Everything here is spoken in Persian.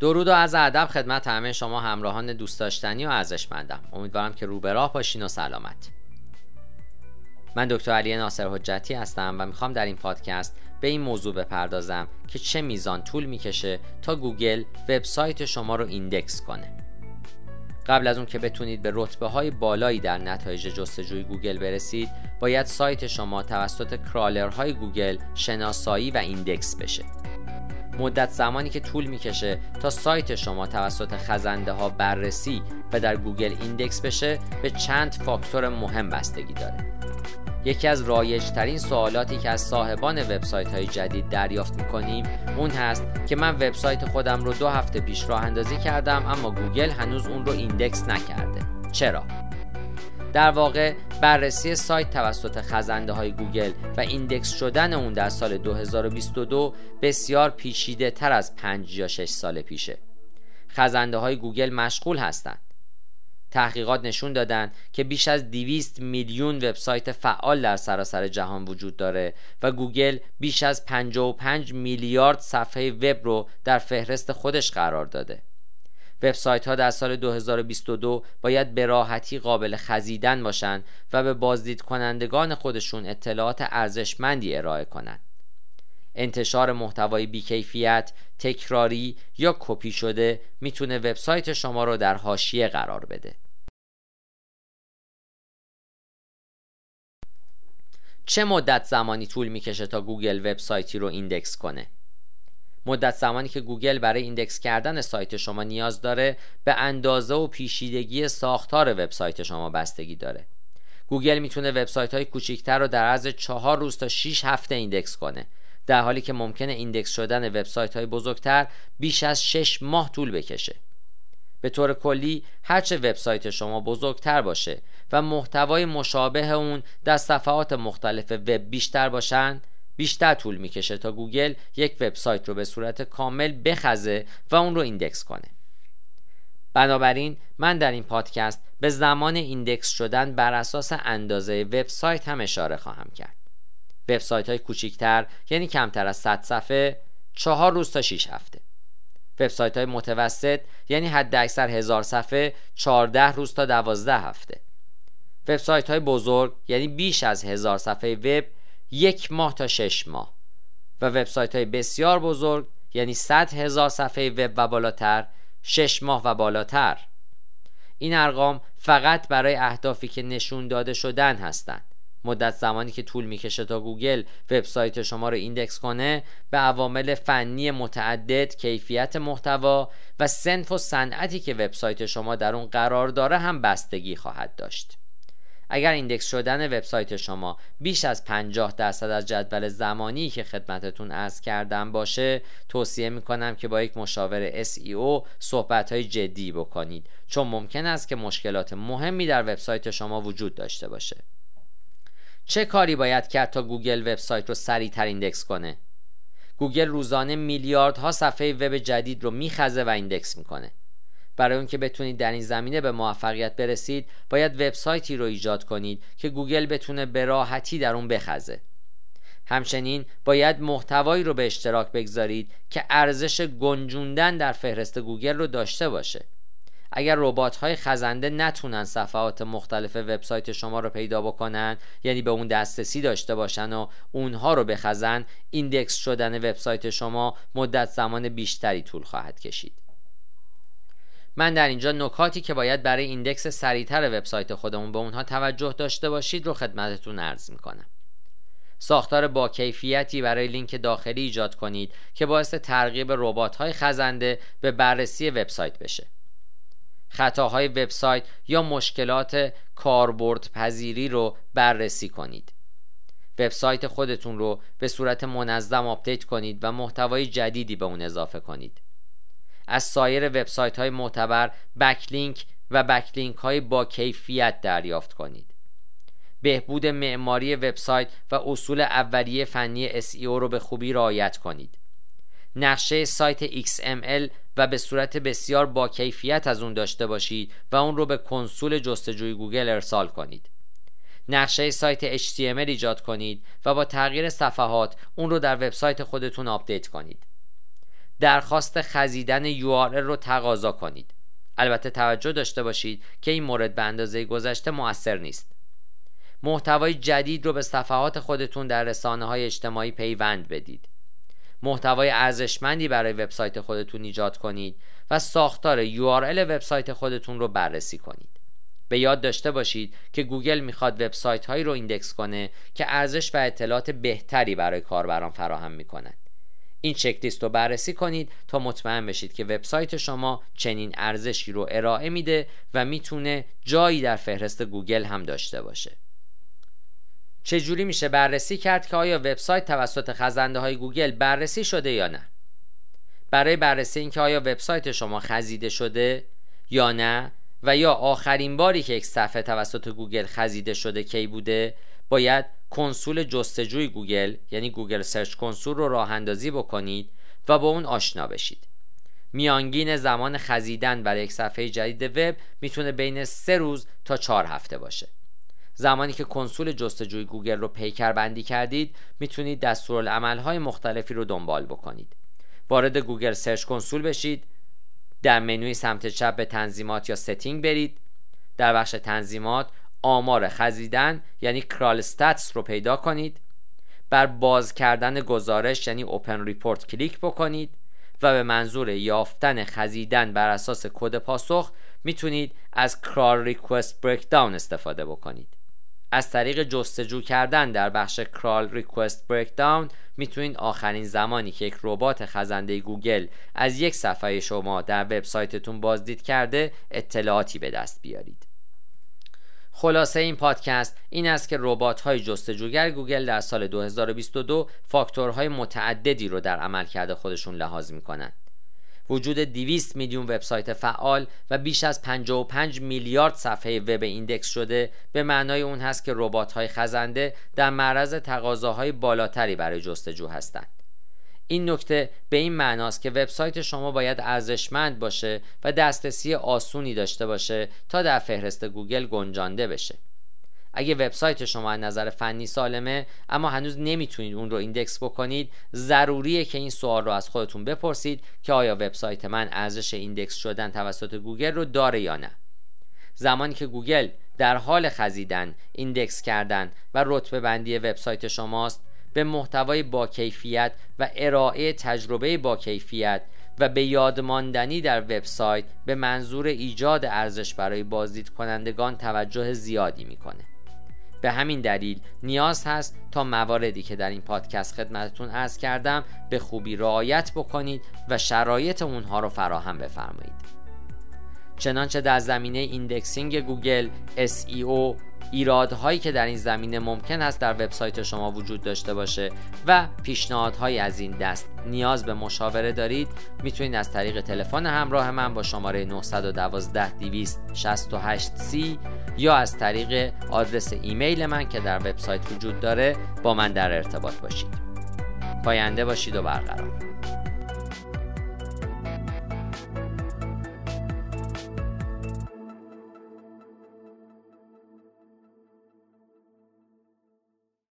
درود و عرض ادب خدمت همه شما همراهان دوست داشتنی و ارزشمندم. امیدوارم که رو به راه باشین و سلامت. من دکتر علی ناصر حجتی هستم و می‌خوام در این پادکست به این موضوع بپردازم که چه میزان طول می‌کشه تا گوگل وبسایت شما رو index کنه. قبل از اون که بتونید به رتبه های بالایی در نتایج جستجوی گوگل برسید باید سایت شما توسط crawler های گوگل شناسایی و index بشه. مدت زمانی که طول می‌کشه تا سایت شما توسط خزنده ها بررسی و در گوگل index بشه به چند فاکتور مهم بستگی داره یکی از رایج ترین سوالاتی که از صاحبان وبسایت های جدید دریافت می‌کنیم اون هست که من وبسایت خودم رو دو هفته پیش راه اندازی کردم اما گوگل هنوز اون رو index نکرده چرا؟ در واقع بررسی سایت توسط خزنده های گوگل و index شدن اون در سال 2022 بسیار پیچیده تر از 5 یا 6 سال پیشه خزنده های گوگل مشغول هستند تحقیقات نشون دادن که بیش از 200 میلیون وبسایت فعال در سراسر جهان وجود داره و گوگل بیش از 55 میلیارد صفحه وب رو در فهرست خودش قرار داده. وبسایت ها در سال 2022 باید به راحتی قابل خزیدن باشند و به بازدید کنندگان خودشون اطلاعات ارزشمندی ارائه کنند. انتشار محتوای بیکیفیت، تکراری یا کپی شده می‌تونه وبسایت شما رو در حاشیه قرار بده. چه مدت زمانی طول می‌کشه تا گوگل وبسایتی رو index کنه؟ مدت زمانی که گوگل برای index کردن سایت شما نیاز داره به اندازه و پیچیدگی ساختار وبسایت شما بستگی داره. گوگل می‌تونه وبسایت های کوچیکتر رو در عرض چهار روز تا 6 هفته index کنه در حالی که ممکنه index شدن وبسایت های بزرگتر بیش از 6 ماه طول بکشه به طور کلی هرچه وبسایت شما بزرگتر باشه و محتوای مشابه اون در صفحات مختلف وب بیشتر باشن بیشتر طول می‌کشه تا گوگل یک وبسایت رو به صورت کامل بخزه و اون رو index کنه. بنابراین من در این پادکست به زمان index شدن بر اساس اندازه وبسایت هم اشاره خواهم کرد. وبسایت های کوچیکتر یعنی کمتر از 100 صفحه 4 روز تا 6 هفته. وبسایت های متوسط یعنی حد اکثر هزار صفحه 14 روز تا 12 هفته. وبسایت های بزرگ یعنی بیش از هزار صفحه وب یک ماه تا 6 ماه. و وبسایت های بسیار بزرگ یعنی 100 هزار صفحه وب و بالاتر 6 ماه و بالاتر. این ارقام فقط برای اهدافی که نشون داده شدن هستند. مدت زمانی که طول می‌کشه تا گوگل وبسایت شما رو index کنه به عوامل فنی متعدد کیفیت محتوا و صنف و صنعتی که وبسایت شما در اون قرار داره هم بستگی خواهد داشت. اگر index شدن وبسایت شما بیش از 50 درصد از جدول زمانی که خدمتتون عرض کردم باشه توصیه می‌کنم که با یک مشاور SEO صحبت های جدی بکنید چون ممکن است که مشکلات مهمی در وبسایت شما وجود داشته باشه. چه کاری باید کرد تا گوگل وبسایت رو سریعتر index کنه؟ گوگل روزانه میلیاردها صفحه وب جدید رو میخزه و index می‌کنه. برای اون که بتونید در این زمینه به موفقیت برسید باید وبسایتی رو ایجاد کنید که گوگل بتونه به راحتی در اون بخزه. همچنین باید محتوایی رو به اشتراک بگذارید که ارزش گنجوندن در فهرست گوگل رو داشته باشه. اگر ربات های خزنده نتونن صفحات مختلف وبسایت شما رو پیدا بکنن یعنی به اون دسترسی داشته باشن و اونها رو بخزن index شدن وبسایت شما مدت زمان بیشتری طول خواهد کشید. من در اینجا نکاتی که باید برای index سریعتر وبسایت خودمون به اونها توجه داشته باشید رو خدمتتون عرض می‌کنم. ساختار با کیفیتی برای لینک داخلی ایجاد کنید که باعث ترغیب ربات های خزنده به بررسی وبسایت بشه. خطاهای وبسایت یا مشکلات کاربرد پذیری رو بررسی کنید. وبسایت خودتون رو به صورت منظم آپدیت کنید و محتوای جدیدی به اون اضافه کنید. از سایر وبسایت های معتبر backlink و backlink های با کیفیت دریافت کنید. بهبود معماری وبسایت و اصول اولیه فنی SEO رو به خوبی رعایت کنید. نقشه سایت XML و به صورت بسیار با کیفیت از اون داشته باشید و اون رو به کنسول جستجوی گوگل ارسال کنید. نقشه سایت HTML ایجاد کنید و با تغییر صفحات اون رو در وبسایت خودتون آپدیت کنید. درخواست خزیدن URL رو تقاضا کنید. البته توجه داشته باشید که این مورد به اندازه گذشته موثر نیست. محتوای جدید رو به صفحات خودتون در رسانه های اجتماعی پیوند بدید. محتوای ارزشمندی برای وبسایت خودتون ایجاد کنید و ساختار URL وبسایت خودتون رو بررسی کنید. به یاد داشته باشید که گوگل می‌خواد وبسایت هایی رو index کنه که ارزش و اطلاعات بهتری برای کاربران فراهم می‌کنند این چک لیست رو بررسی کنید تا مطمئن بشید که وبسایت شما چنین ارزشی رو ارائه میده و می‌تونه جایی در فهرست گوگل هم داشته باشه. چجوری میشه بررسی کرد که آیا وبسایت توسط خزنده های گوگل بررسی شده یا نه؟ برای بررسی اینکه آیا وبسایت شما خزیده شده یا نه و یا آخرین باری که یک صفحه توسط گوگل خزیده شده کی بوده باید کنسول جستجوی گوگل یعنی Google Search Console رو راه اندازی بکنید و با اون آشنا بشید. میانگین زمان خزیدن برای یک صفحه جدید وب می‌تونه بین سه روز تا چهار هفته باشه. زمانی که کنسول جستجوی گوگل رو پیکر بندی کردید می‌تونید های مختلفی رو دنبال بکنید. وارد Google Search Console بشید در منوی سمت چپ به تنظیمات یا setting برید. در بخش تنظیمات آمار خزیدن یعنی crawl stats رو پیدا کنید. بر باز کردن گزارش یعنی open report کلیک بکنید و به منظور یافتن خزیدن بر اساس کد پاسخ می‌تونید از crawl request breakdown استفاده بکنید. از طریق جستجو کردن در بخش crawl request breakdown می‌تونید آخرین زمانی که یک ربات خزنده گوگل از یک صفحه شما در وبسایتتون بازدید کرده اطلاعاتی به دست بیارید. خلاصه این پادکست این است که ربات های جستجوگر گوگل در سال 2022 فاکتورهای متعددی رو در عملکرد خودشون لحاظ می‌کنند وجود 200 میلیون وبسایت فعال و بیش از 55 میلیارد صفحه وب index شده به معنای اون هست که های خزنده در معرض تقاضاهای بالاتری برای جستجو هستند. این نکته به این معناست که وبسایت شما باید ارزشمند باشه و دسترسی آسونی داشته باشه تا در فهرست گوگل گنجانده بشه. اگه وبسایت شما از نظر فنی سالمه اما هنوز نمی‌تونید اون رو index بکنید ضروریه که این سوال رو از خودتون بپرسید که آیا وبسایت من ارزش index شدن توسط گوگل رو داره یا نه زمانی که گوگل در حال خزیدن index کردن و رتبه بندی وبسایت شماست به محتوای با کیفیت و ارائه تجربه با کیفیت و به یادماندنی در وبسایت به منظور ایجاد ارزش برای بازدید کنندگان توجه زیادی می‌کنه. به همین دلیل نیاز هست تا مواردی که در این پادکست خدمتتون عرض کردم به خوبی رعایت بکنید و شرایط اونها رو فراهم بفرمایید. چنانچه در زمینه indexing گوگل SEO ایرادهایی که در این زمینه ممکن است در وبسایت شما وجود داشته باشه و پیشنهادهایی از این دست نیاز به مشاوره دارید می‌تونید از طریق تلفن همراه من با شماره 912 268 c یا از طریق آدرس ایمیل من که در وبسایت وجود داره با من در ارتباط باشید. پاینده باشید و برقرار.